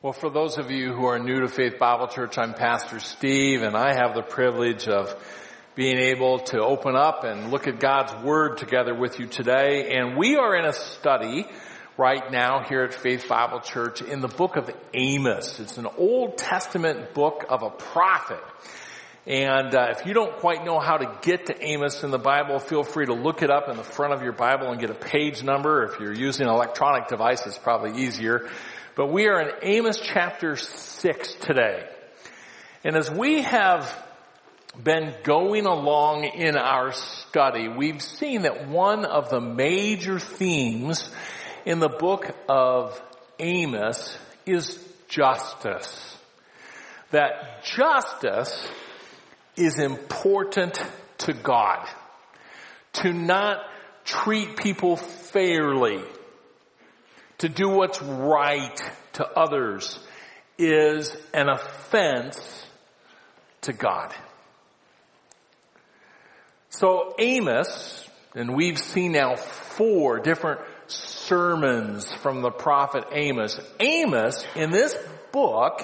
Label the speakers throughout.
Speaker 1: Well, for those of you who are new to Faith Bible Church, I'm Pastor Steve and I have the privilege of being able to open up and look at God's Word together with you today. And we are in a study right now here at Faith Bible Church in the book of Amos. It's an Old Testament book of a prophet. And uh, if you don't quite know how to get to Amos in the Bible, feel free to look it up in the front of your Bible and get a page number. If you're using an electronic device, it's probably easier. But we are in Amos chapter 6 today. And as we have been going along in our study, we've seen that one of the major themes in the book of Amos is justice. That justice is important to God. To not treat people fairly to do what's right to others is an offense to God. So Amos, and we've seen now four different sermons from the prophet Amos. Amos in this book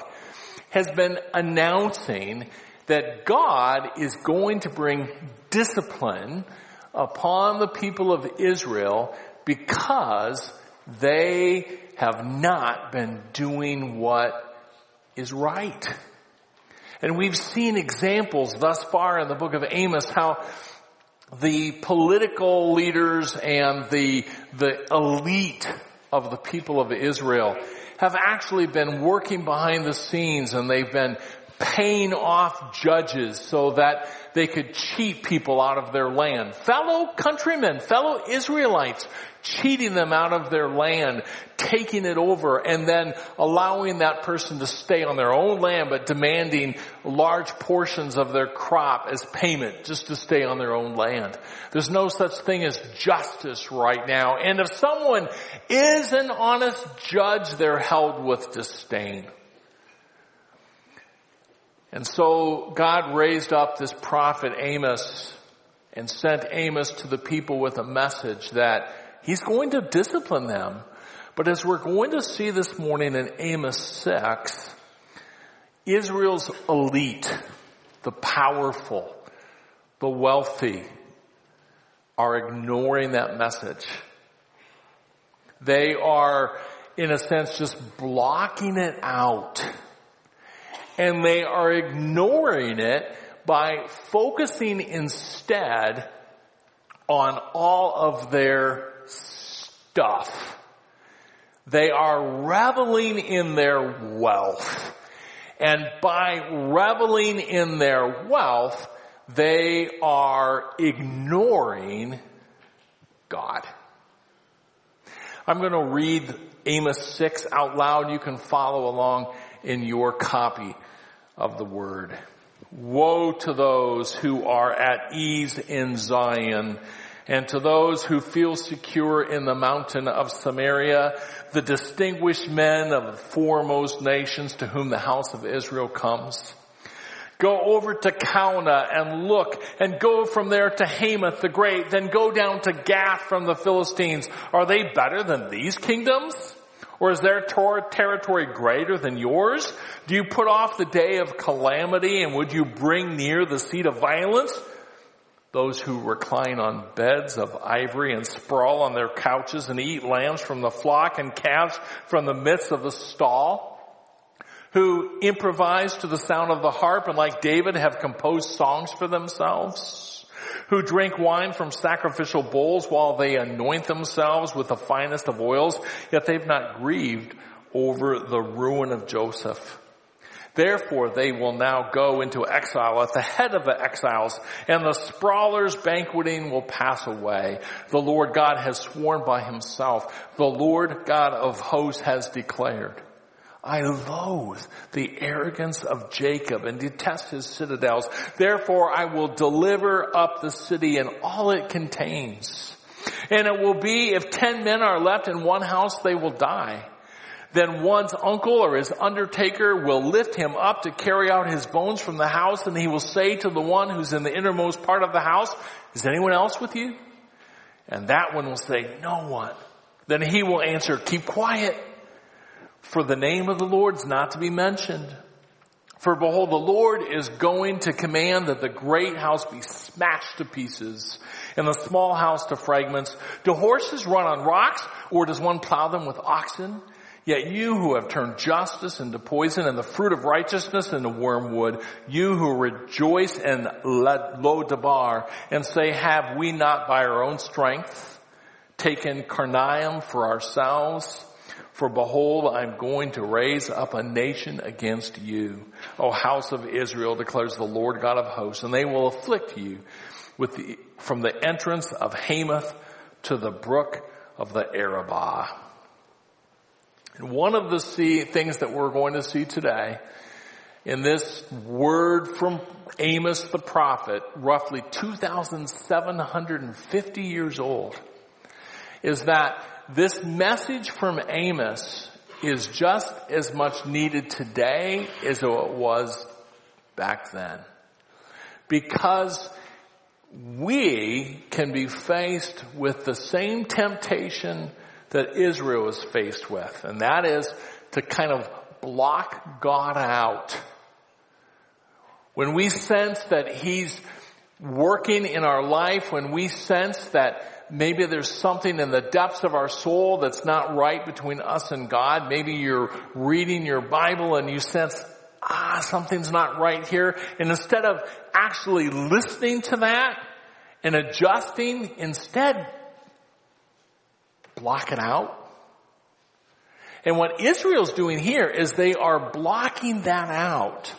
Speaker 1: has been announcing that God is going to bring discipline upon the people of Israel because they have not been doing what is right. And we've seen examples thus far in the book of Amos how the political leaders and the, the elite of the people of Israel have actually been working behind the scenes and they've been paying off judges so that they could cheat people out of their land. Fellow countrymen, fellow Israelites, cheating them out of their land, taking it over, and then allowing that person to stay on their own land, but demanding large portions of their crop as payment just to stay on their own land. There's no such thing as justice right now. And if someone is an honest judge, they're held with disdain. And so God raised up this prophet Amos and sent Amos to the people with a message that he's going to discipline them. But as we're going to see this morning in Amos 6, Israel's elite, the powerful, the wealthy, are ignoring that message. They are, in a sense, just blocking it out and they are ignoring it by focusing instead on all of their stuff. They are reveling in their wealth. And by reveling in their wealth, they are ignoring God. I'm going to read Amos 6 out loud. You can follow along in your copy of the word. Woe to those who are at ease in Zion and to those who feel secure in the mountain of Samaria, the distinguished men of the foremost nations to whom the house of Israel comes. Go over to Calneh and look and go from there to Hamath the great, then go down to Gath from the Philistines. Are they better than these kingdoms? Or is their territory greater than yours? Do you put off the day of calamity and would you bring near the seat of violence? Those who recline on beds of ivory and sprawl on their couches and eat lambs from the flock and calves from the midst of the stall? Who improvise to the sound of the harp and like David have composed songs for themselves? Who drink wine from sacrificial bowls while they anoint themselves with the finest of oils, yet they've not grieved over the ruin of Joseph. Therefore they will now go into exile at the head of the exiles, and the sprawlers banqueting will pass away. The Lord God has sworn by himself. The Lord God of hosts has declared. I loathe the arrogance of Jacob and detest his citadels. Therefore I will deliver up the city and all it contains. And it will be if ten men are left in one house, they will die. Then one's uncle or his undertaker will lift him up to carry out his bones from the house and he will say to the one who's in the innermost part of the house, is anyone else with you? And that one will say, no one. Then he will answer, keep quiet for the name of the Lord's not to be mentioned. For behold, the Lord is going to command that the great house be smashed to pieces and the small house to fragments. Do horses run on rocks or does one plow them with oxen? Yet you who have turned justice into poison and the fruit of righteousness into wormwood, you who rejoice in Lo-debar and say, have we not by our own strength taken Karnaim for ourselves? For behold, I'm going to raise up a nation against you, O house of Israel, declares the Lord God of hosts, and they will afflict you with the, from the entrance of Hamath to the brook of the Arabah. And one of the see, things that we're going to see today in this word from Amos the prophet, roughly 2,750 years old, is that this message from Amos is just as much needed today as it was back then. Because we can be faced with the same temptation that Israel is faced with, and that is to kind of block God out. When we sense that He's working in our life, when we sense that maybe there's something in the depths of our soul that's not right between us and God, maybe you're reading your Bible and you sense, ah, something's not right here, and instead of actually listening to that and adjusting, instead block it out. And what Israel's doing here is they are blocking that out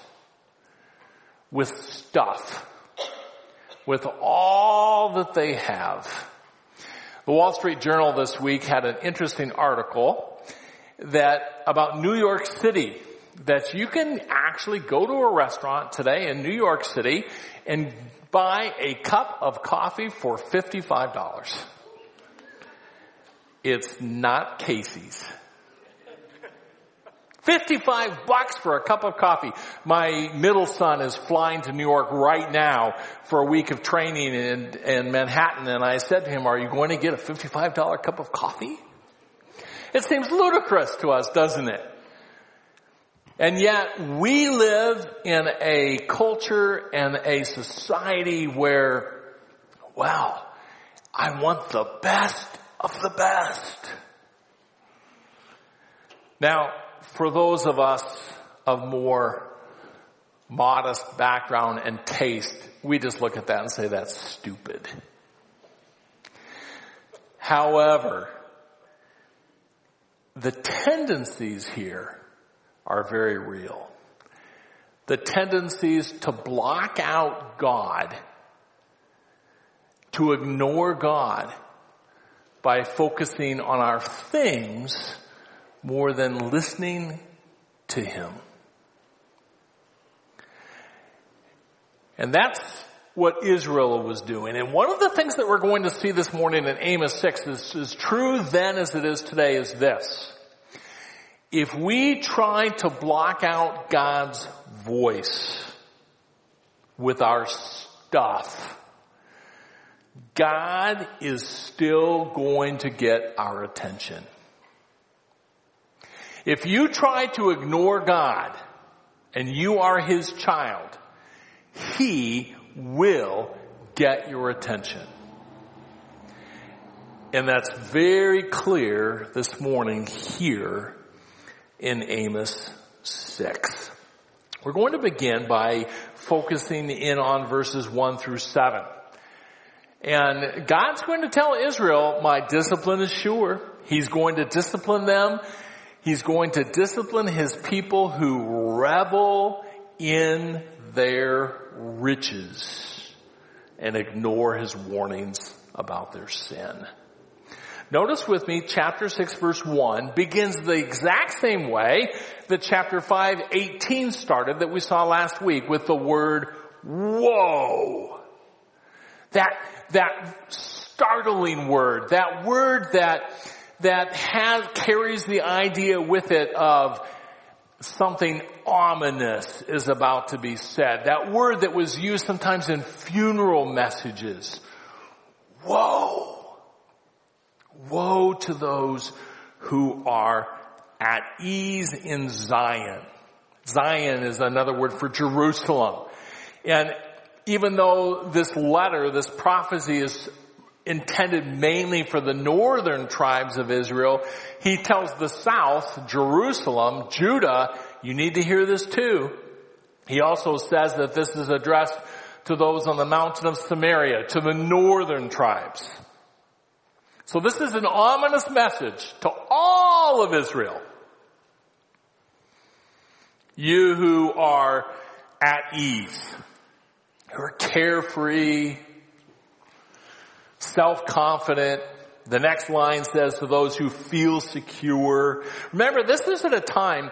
Speaker 1: with stuff, with all that they have. The Wall Street Journal this week had an interesting article that about New York City that you can actually go to a restaurant today in New York City and buy a cup of coffee for $55. It's not Casey's. 55 bucks for a cup of coffee. My middle son is flying to New York right now for a week of training in, in Manhattan and I said to him, are you going to get a $55 cup of coffee? It seems ludicrous to us, doesn't it? And yet we live in a culture and a society where, well, I want the best of the best. Now, for those of us of more modest background and taste, we just look at that and say that's stupid. However, the tendencies here are very real. The tendencies to block out God, to ignore God, by focusing on our things more than listening to Him. And that's what Israel was doing. And one of the things that we're going to see this morning in Amos 6 is as true then as it is today is this. If we try to block out God's voice with our stuff, God is still going to get our attention. If you try to ignore God and you are His child, He will get your attention. And that's very clear this morning here in Amos 6. We're going to begin by focusing in on verses 1 through 7. And God's going to tell Israel, my discipline is sure. He's going to discipline them. He's going to discipline his people who revel in their riches and ignore his warnings about their sin. Notice with me, chapter 6 verse 1 begins the exact same way that chapter 5, 18 started that we saw last week with the word woe. That, that startling word, that word that, that has, carries the idea with it of something ominous is about to be said. That word that was used sometimes in funeral messages. Woe! Woe to those who are at ease in Zion. Zion is another word for Jerusalem. And even though this letter, this prophecy is intended mainly for the northern tribes of Israel, he tells the south, Jerusalem, Judah, you need to hear this too. He also says that this is addressed to those on the mountain of Samaria, to the northern tribes. So this is an ominous message to all of Israel. You who are at ease, who are carefree, self-confident. The next line says to those who feel secure. Remember, this is at a time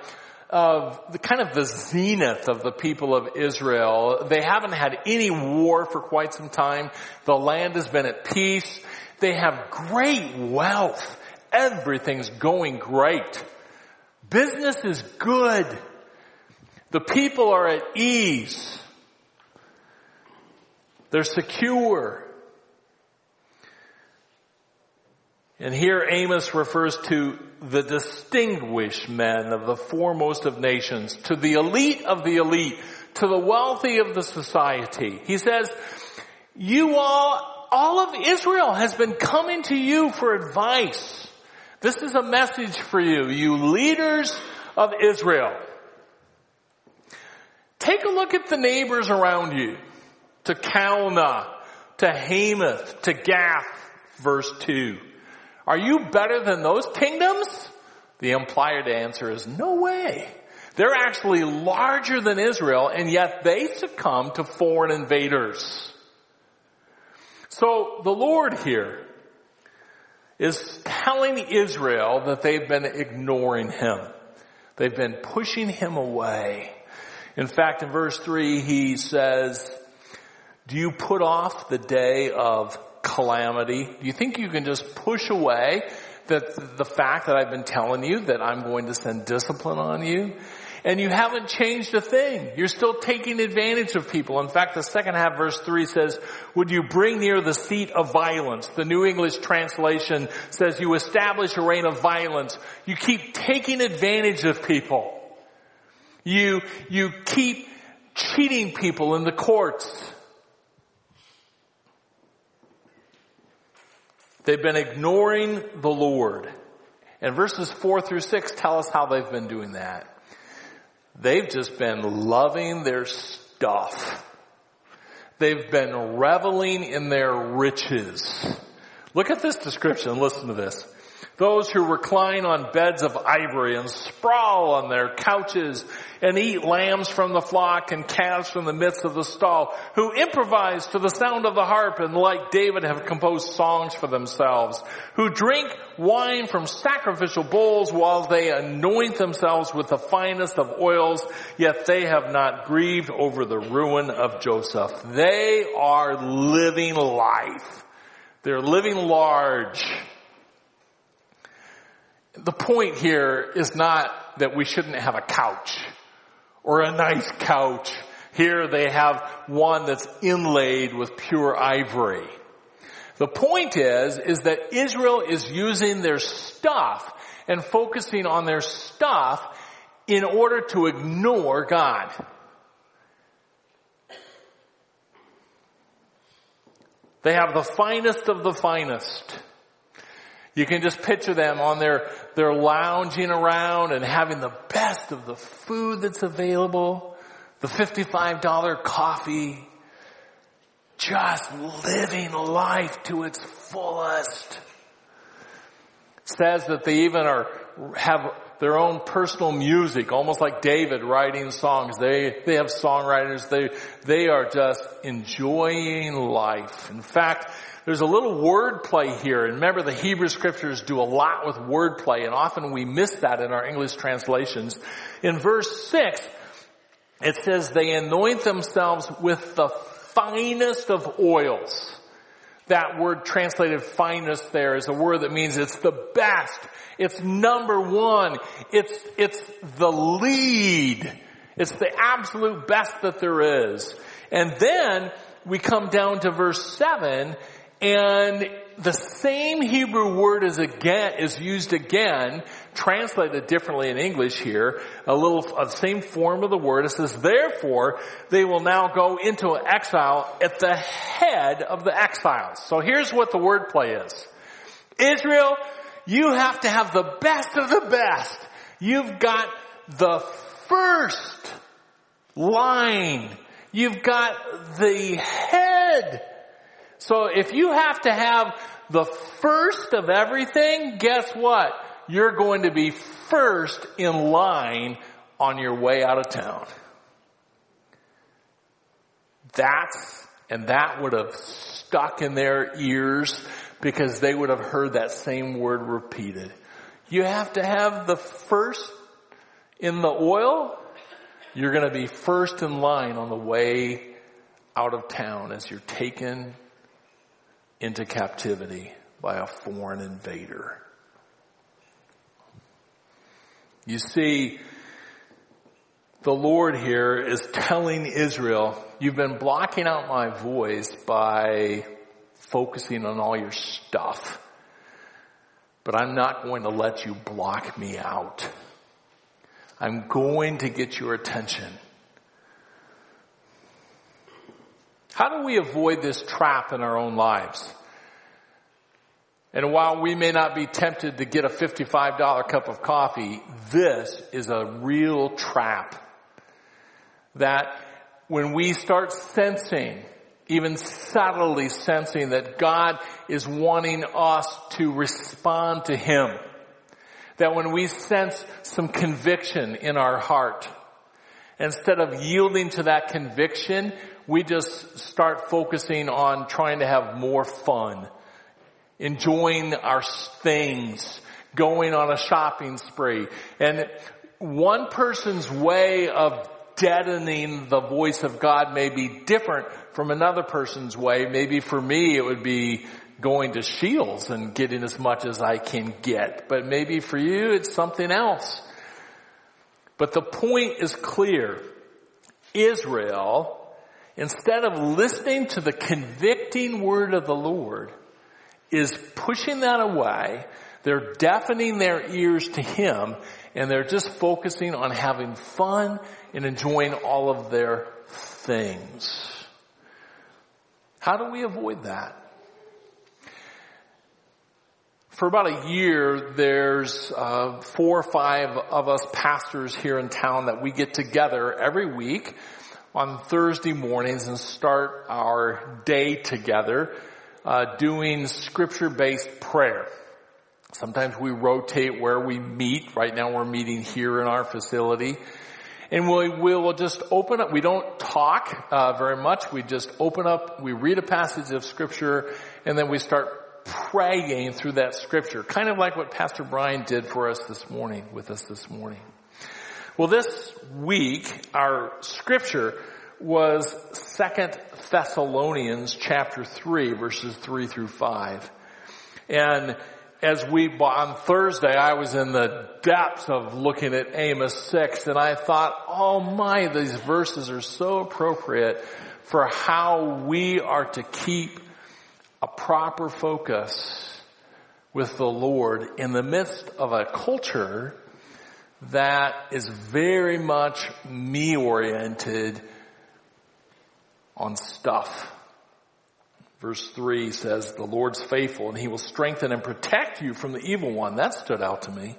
Speaker 1: of the kind of the zenith of the people of Israel. They haven't had any war for quite some time. The land has been at peace. They have great wealth. Everything's going great. Business is good. The people are at ease. They're secure. And here Amos refers to the distinguished men of the foremost of nations, to the elite of the elite, to the wealthy of the society. He says, you all, all of Israel has been coming to you for advice. This is a message for you, you leaders of Israel. Take a look at the neighbors around you, to Calneh, to Hamath, to Gath, verse 2. Are you better than those kingdoms? The implied answer is no way. They're actually larger than Israel and yet they succumb to foreign invaders. So the Lord here is telling Israel that they've been ignoring Him. They've been pushing Him away. In fact, in verse 3, He says, do you put off the day of calamity? Do you think you can just push away that the fact that I've been telling you that I'm going to send discipline on you? And you haven't changed a thing. You're still taking advantage of people. In fact, the second half verse 3 says, would you bring near the seat of violence? The New English translation says you establish a reign of violence. You keep taking advantage of people. You, you keep cheating people in the courts. They've been ignoring the Lord. And verses four through six tell us how they've been doing that. They've just been loving their stuff. They've been reveling in their riches. Look at this description. Listen to this. Those who recline on beds of ivory and sprawl on their couches and eat lambs from the flock and calves from the midst of the stall, who improvise to the sound of the harp and like David have composed songs for themselves, who drink wine from sacrificial bowls while they anoint themselves with the finest of oils, yet they have not grieved over the ruin of Joseph. They are living life. They're living large the point here is not that we shouldn't have a couch or a nice couch. Here they have one that's inlaid with pure ivory. The point is, is that Israel is using their stuff and focusing on their stuff in order to ignore God. They have the finest of the finest. You can just picture them on their, their lounging around and having the best of the food that's available, the $55 coffee, just living life to its fullest. It says that they even are, have their own personal music, almost like David writing songs. They, they have songwriters. They, they are just enjoying life. In fact, there's a little wordplay here. And remember the Hebrew scriptures do a lot with wordplay and often we miss that in our English translations. In verse 6, it says they anoint themselves with the finest of oils. That word translated finest there is a word that means it's the best. It's number one. It's, it's the lead. It's the absolute best that there is. And then we come down to verse seven And the same Hebrew word is again, is used again, translated differently in English here, a little, the same form of the word. It says, therefore, they will now go into exile at the head of the exiles. So here's what the wordplay is. Israel, you have to have the best of the best. You've got the first line. You've got the head so if you have to have the first of everything, guess what? You're going to be first in line on your way out of town. That's, and that would have stuck in their ears because they would have heard that same word repeated. You have to have the first in the oil. You're going to be first in line on the way out of town as you're taken into captivity by a foreign invader. You see, the Lord here is telling Israel, you've been blocking out my voice by focusing on all your stuff. But I'm not going to let you block me out. I'm going to get your attention. How do we avoid this trap in our own lives? And while we may not be tempted to get a $55 cup of coffee, this is a real trap. That when we start sensing, even subtly sensing that God is wanting us to respond to Him, that when we sense some conviction in our heart, instead of yielding to that conviction, we just start focusing on trying to have more fun, enjoying our things, going on a shopping spree. And one person's way of deadening the voice of God may be different from another person's way. Maybe for me it would be going to Shields and getting as much as I can get. But maybe for you it's something else. But the point is clear. Israel instead of listening to the convicting word of the Lord, is pushing that away. They're deafening their ears to Him and they're just focusing on having fun and enjoying all of their things. How do we avoid that? For about a year, there's uh, four or five of us pastors here in town that we get together every week on Thursday mornings and start our day together uh, doing scripture-based prayer. Sometimes we rotate where we meet. Right now we're meeting here in our facility. And we will just open up. We don't talk uh, very much. We just open up. We read a passage of scripture, and then we start praying through that scripture, kind of like what Pastor Brian did for us this morning, with us this morning. Well, this week, our scripture was Second Thessalonians chapter 3, verses 3 through 5. And as we, on Thursday, I was in the depths of looking at Amos 6 and I thought, oh my, these verses are so appropriate for how we are to keep a proper focus with the Lord in the midst of a culture that is very much me oriented on stuff. Verse 3 says, The Lord's faithful and He will strengthen and protect you from the evil one. That stood out to me.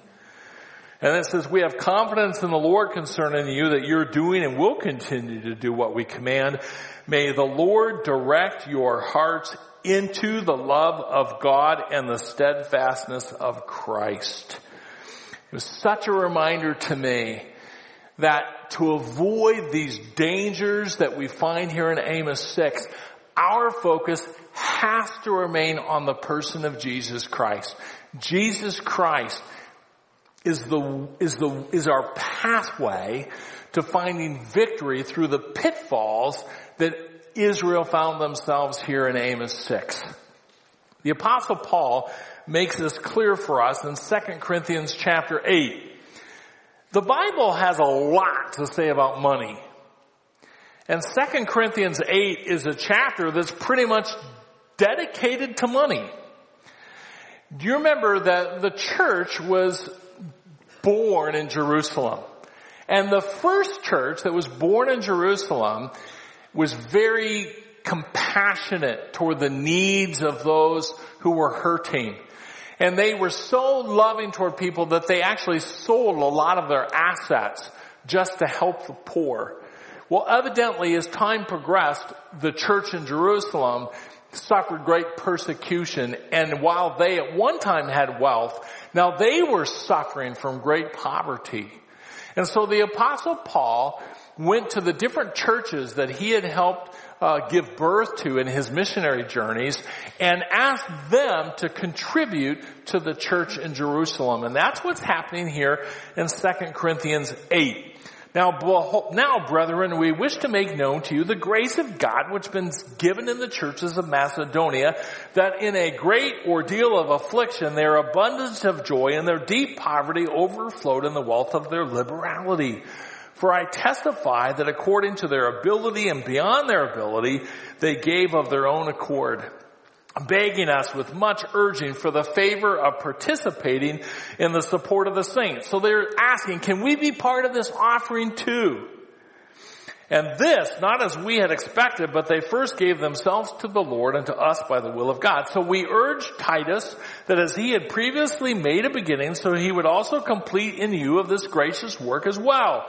Speaker 1: And it says, we have confidence in the Lord concerning you that you're doing and will continue to do what we command. May the Lord direct your hearts into the love of God and the steadfastness of Christ. It was such a reminder to me that to avoid these dangers that we find here in Amos 6, our focus has to remain on the person of Jesus Christ. Jesus Christ is the, is the, is our pathway to finding victory through the pitfalls that Israel found themselves here in Amos 6. The apostle Paul makes this clear for us in 2 Corinthians chapter 8. The Bible has a lot to say about money. And 2 Corinthians 8 is a chapter that's pretty much dedicated to money. Do you remember that the church was born in Jerusalem? And the first church that was born in Jerusalem was very compassionate toward the needs of those who were hurting. And they were so loving toward people that they actually sold a lot of their assets just to help the poor. Well, evidently as time progressed, the church in Jerusalem suffered great persecution and while they at one time had wealth, now they were suffering from great poverty. And so the apostle Paul went to the different churches that he had helped uh, give birth to in his missionary journeys and asked them to contribute to the church in Jerusalem. And that's what's happening here in 2 Corinthians 8. Now, now, brethren, we wish to make known to you the grace of God which has been given in the churches of Macedonia, that in a great ordeal of affliction, their abundance of joy and their deep poverty overflowed in the wealth of their liberality. For I testify that according to their ability and beyond their ability, they gave of their own accord, begging us with much urging for the favor of participating in the support of the saints. So they're asking, can we be part of this offering too? And this, not as we had expected, but they first gave themselves to the Lord and to us by the will of God. So we urge Titus that as he had previously made a beginning, so he would also complete in you of this gracious work as well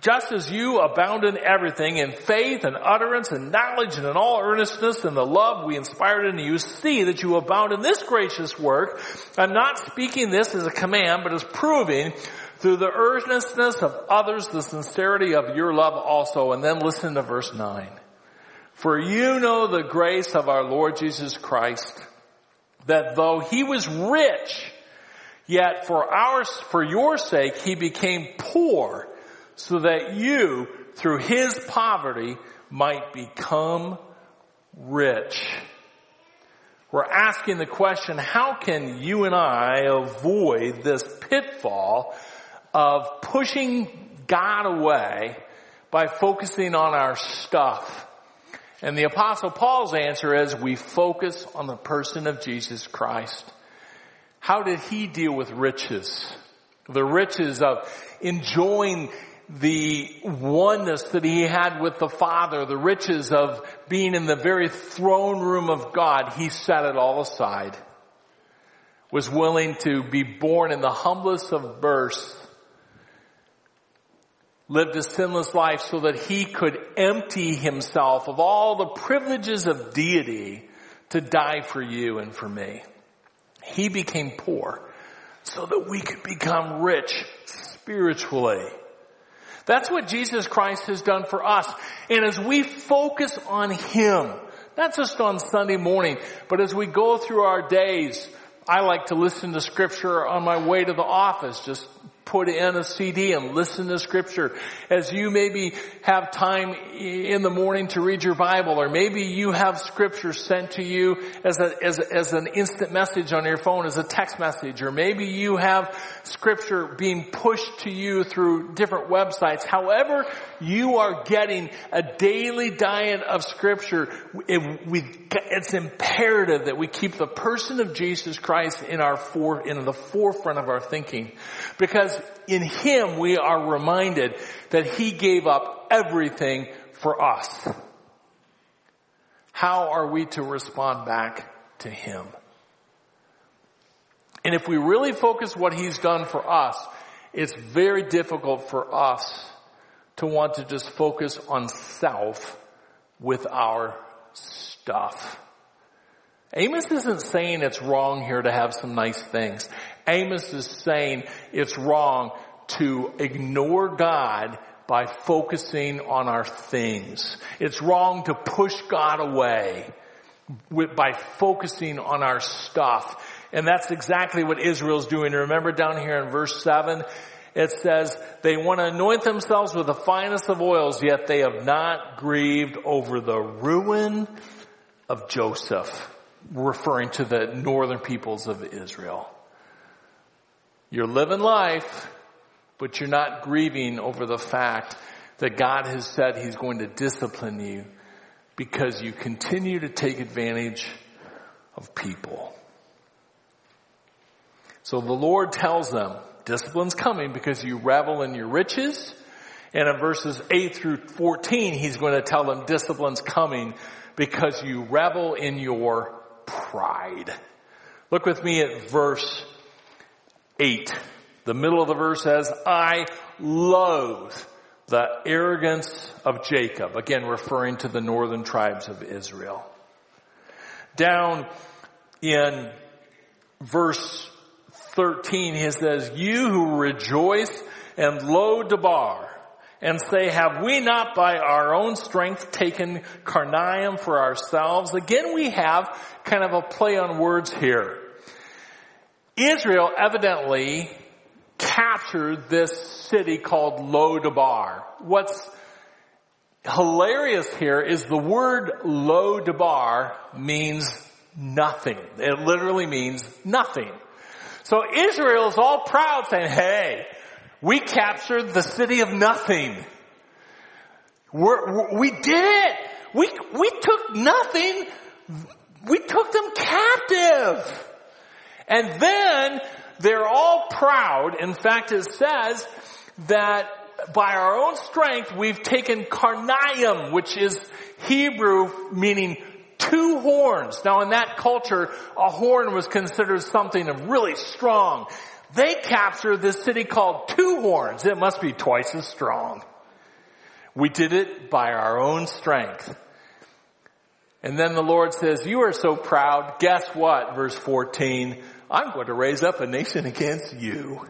Speaker 1: just as you abound in everything, in faith and utterance and knowledge and in all earnestness and the love we inspired in you, see that you abound in this gracious work. I'm not speaking this as a command, but as proving through the earnestness of others the sincerity of your love also. And then listen to verse 9. For you know the grace of our Lord Jesus Christ, that though he was rich, yet for our, for your sake he became poor so that you, through his poverty, might become rich. We're asking the question, how can you and I avoid this pitfall of pushing God away by focusing on our stuff? And the apostle Paul's answer is we focus on the person of Jesus Christ. How did he deal with riches? The riches of enjoying the oneness that he had with the Father, the riches of being in the very throne room of God, he set it all aside. Was willing to be born in the humblest of births, lived a sinless life so that he could empty himself of all the privileges of deity to die for you and for me. He became poor so that we could become rich spiritually. That's what Jesus Christ has done for us. And as we focus on Him, not just on Sunday morning, but as we go through our days, I like to listen to scripture on my way to the office, just put in a CD and listen to scripture. As you maybe have time in the morning to read your Bible, or maybe you have scripture sent to you as a, as, as an instant message on your phone, as a text message, or maybe you have scripture being pushed to you through different websites. However you are getting a daily diet of scripture, it, we, it's imperative that we keep the person of Jesus Christ in our for, in the forefront of our thinking. Because in Him we are reminded that He gave up everything for us. How are we to respond back to Him? And if we really focus what He's done for us, it's very difficult for us to want to just focus on self with our stuff. Amos isn't saying it's wrong here to have some nice things. Amos is saying it's wrong to ignore God by focusing on our things. It's wrong to push God away by focusing on our stuff. And that's exactly what Israel's doing. Remember down here in verse 7, it says they want to anoint themselves with the finest of oils, yet they have not grieved over the ruin of Joseph referring to the northern peoples of Israel. You're living life, but you're not grieving over the fact that God has said He's going to discipline you because you continue to take advantage of people. So the Lord tells them, discipline's coming because you revel in your riches. And in verses 8 through 14, he's going to tell them discipline's coming because you revel in your pride. Look with me at verse 8. The middle of the verse says, I loathe the arrogance of Jacob. Again, referring to the northern tribes of Israel. Down in verse 13, he says, you who rejoice and Lo-debar and say, have we not by our own strength taken Karnaim for ourselves? Again, we have kind of a play on words here. Israel evidently captured this city called Lo-debar. What's hilarious here is the word Lo-debar means nothing. It literally means nothing. So Israel is all proud saying, hey, we captured the city of nothing. We're, we did it. We, we took nothing. We took them captive. And then they're all proud. In fact, it says that by our own strength, we've taken Karnaim, which is Hebrew meaning two horns. Now in that culture, a horn was considered something of really strong. They captured this city called Two Horns. It must be twice as strong. We did it by our own strength. And then the Lord says, you are so proud. Guess what? Verse 14. I'm going to raise up a nation against you.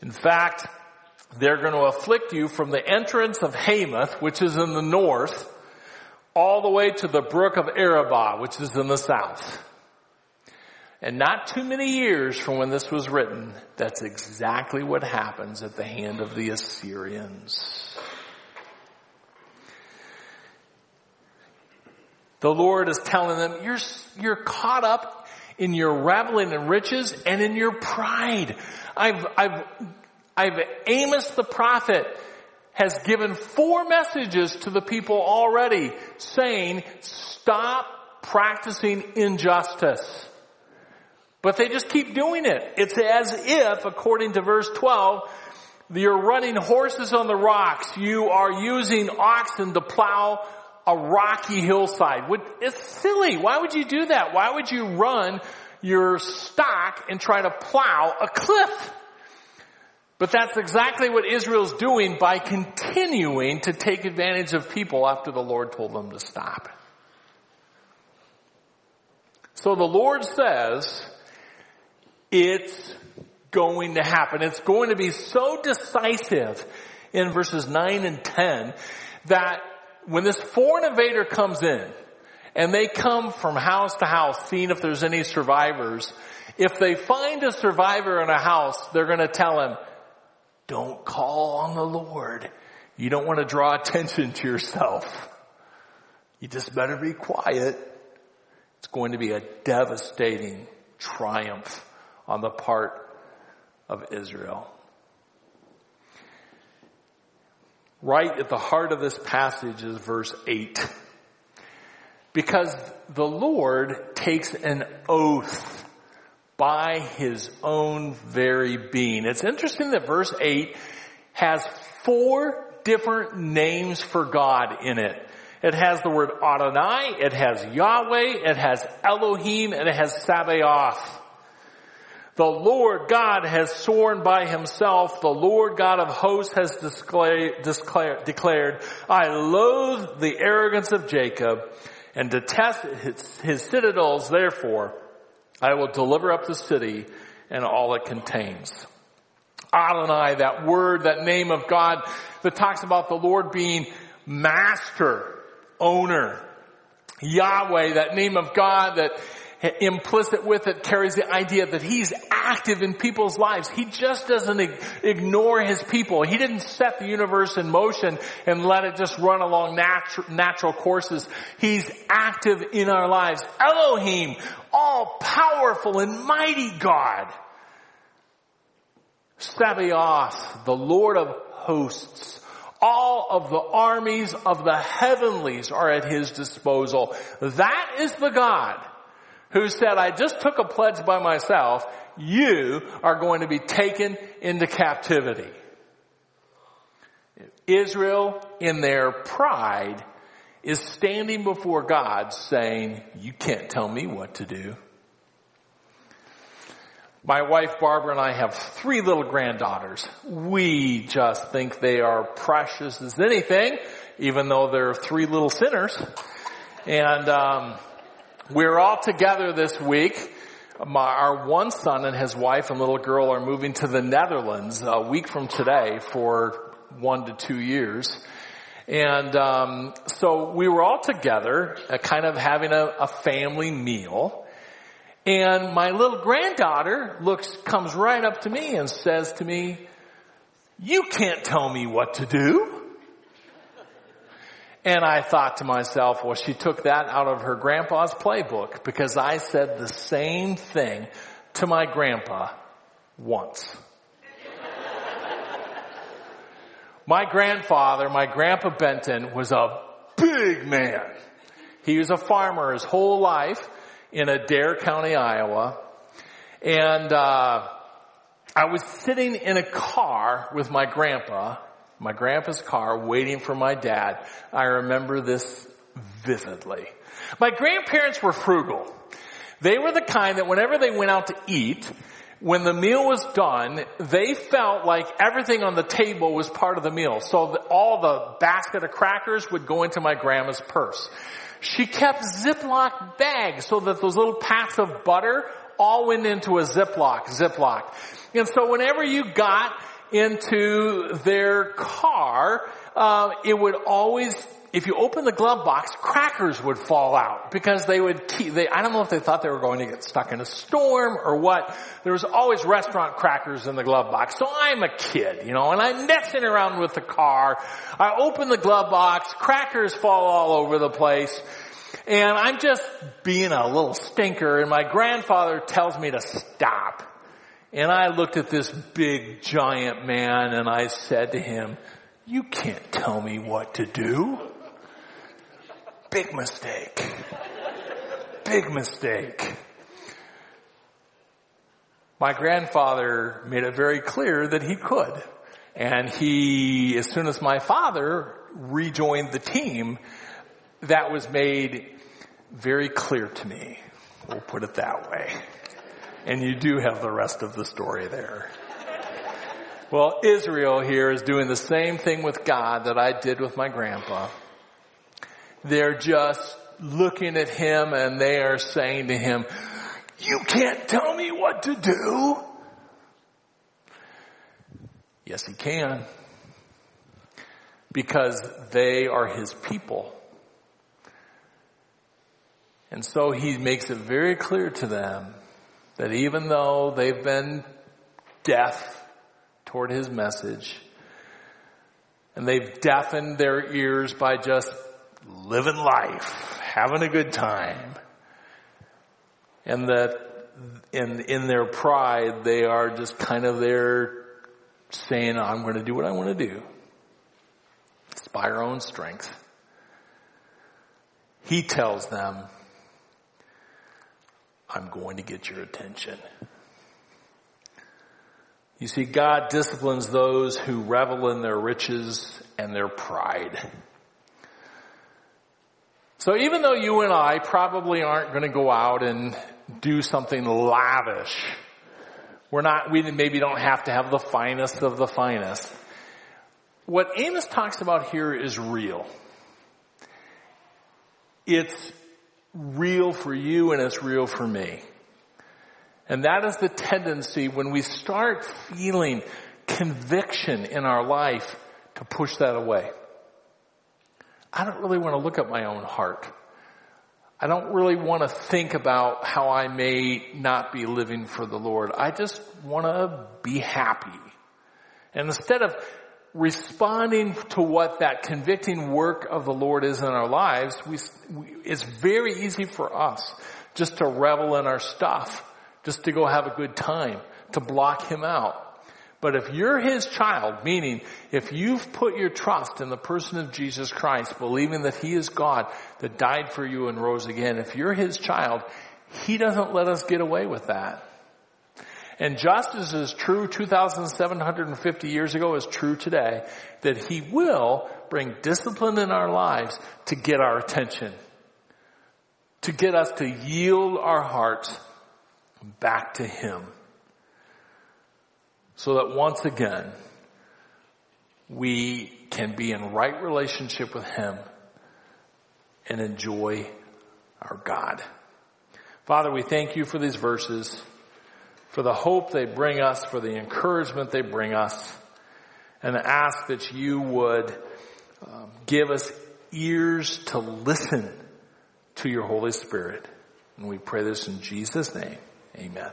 Speaker 1: In fact, they're going to afflict you from the entrance of Hamath, which is in the north, all the way to the brook of Arabah, which is in the south. And not too many years from when this was written, that's exactly what happens at the hand of the Assyrians. The Lord is telling them, you're, you're caught up in your reveling in riches and in your pride. I've, I've, I've, Amos the prophet has given four messages to the people already saying, stop practicing injustice. But they just keep doing it. It's as if, according to verse 12, you're running horses on the rocks. You are using oxen to plow a rocky hillside. It's silly. Why would you do that? Why would you run your stock and try to plow a cliff? But that's exactly what Israel's doing by continuing to take advantage of people after the Lord told them to stop. So the Lord says, it's going to happen. It's going to be so decisive in verses 9 and 10 that when this foreign invader comes in and they come from house to house seeing if there's any survivors, if they find a survivor in a house, they're going to tell him, don't call on the Lord. You don't want to draw attention to yourself. You just better be quiet. It's going to be a devastating triumph on the part of Israel. Right at the heart of this passage is verse 8. Because the Lord takes an oath by his own very being. It's interesting that verse 8 has four different names for God in it. It has the word Adonai, it has Yahweh, it has Elohim, and it has Sabaoth. The Lord God has sworn by himself, the Lord God of hosts has declared, I loathe the arrogance of Jacob and detest his, citadels, therefore I will deliver up the city and all it contains. Adonai, that word, that name of God that talks about the Lord being master, owner. Yahweh, that name of God that implicit with it carries the idea that he's active in people's lives. He just doesn't ignore his people. He didn't set the universe in motion and let it just run along natu- natural courses. He's active in our lives. Elohim, all powerful and mighty God. Sabaoth, the Lord of hosts, All of the armies of the heavenlies are at his disposal. That is the God who said, I just took a pledge by myself. You are going to be taken into captivity. Israel, in their pride, is standing before God saying, you can't tell me what to do. My wife Barbara and I have three little granddaughters. We just think they are precious as anything, even though they're three little sinners. And um, we're all together this week. My, our one son and his wife and little girl are moving to the Netherlands a week from today for one to two years. And um, so we were all together, uh, kind of having a, a family meal. And my little granddaughter looks, comes right up to me and says to me, you can't tell me what to do. And I thought to myself, well, she took that out of her grandpa's playbook because I said the same thing to my grandpa once. my grandfather, my grandpa Benton was a big man. He was a farmer his whole life in Adair County, Iowa. And, uh, I was sitting in a car with my grandpa, my grandpa's car, waiting for my dad. I remember this vividly. My grandparents were frugal. They were the kind that whenever they went out to eat, when the meal was done, they felt like everything on the table was part of the meal. So the, all the basket of crackers would go into my grandma's purse. She kept Ziploc bags so that those little pats of butter all went into a Ziploc, Ziploc. And so whenever you got into their car, uh, it would always if you open the glove box, crackers would fall out because they would keep, they, I don't know if they thought they were going to get stuck in a storm or what. There was always restaurant crackers in the glove box. So I'm a kid, you know, and I'm messing around with the car. I open the glove box, crackers fall all over the place. And I'm just being a little stinker and my grandfather tells me to stop. And I looked at this big giant man and I said to him, you can't tell me what to do. Big mistake. Big mistake. My grandfather made it very clear that he could. And he, as soon as my father rejoined the team, that was made very clear to me. We'll put it that way. And you do have the rest of the story there. Well, Israel here is doing the same thing with God that I did with my grandpa. They're just looking at him and they are saying to him, you can't tell me what to do. Yes, he can. Because they are his people. And so he makes it very clear to them that even though they've been deaf toward his message, and they've deafened their ears by just living life, having a good time. And that in, in their pride, they are just kind of there saying, I'm going to do what I want to do. It's by our own strength. He tells them, I'm going to get your attention. You see, God disciplines those who revel in their riches and their pride. So even though you and I probably aren't going to go out and do something lavish, we're not, we maybe don't have to have the finest of the finest. What Amos talks about here is real. It's real for you and it's real for me. And that is the tendency when we start feeling conviction in our life to push that away. I don't really want to look at my own heart. I don't really want to think about how I may not be living for the Lord. I just want to be happy. And instead of responding to what that convicting work of the Lord is in our lives, we, we, it's very easy for us just to revel in our stuff, just to go have a good time, to block Him out. But if you're his child, meaning if you've put your trust in the person of Jesus Christ, believing that he is God that died for you and rose again, if you're his child, he doesn't let us get away with that. And just as is true 2,750 years ago is true today, that he will bring discipline in our lives to get our attention, to get us to yield our hearts back to him so that once again we can be in right relationship with Him and enjoy our God. Father, we thank you for these verses, for the hope they bring us, for the encouragement they bring us, and ask that you would um, give us ears to listen to your Holy Spirit. And we pray this in Jesus' name. Amen.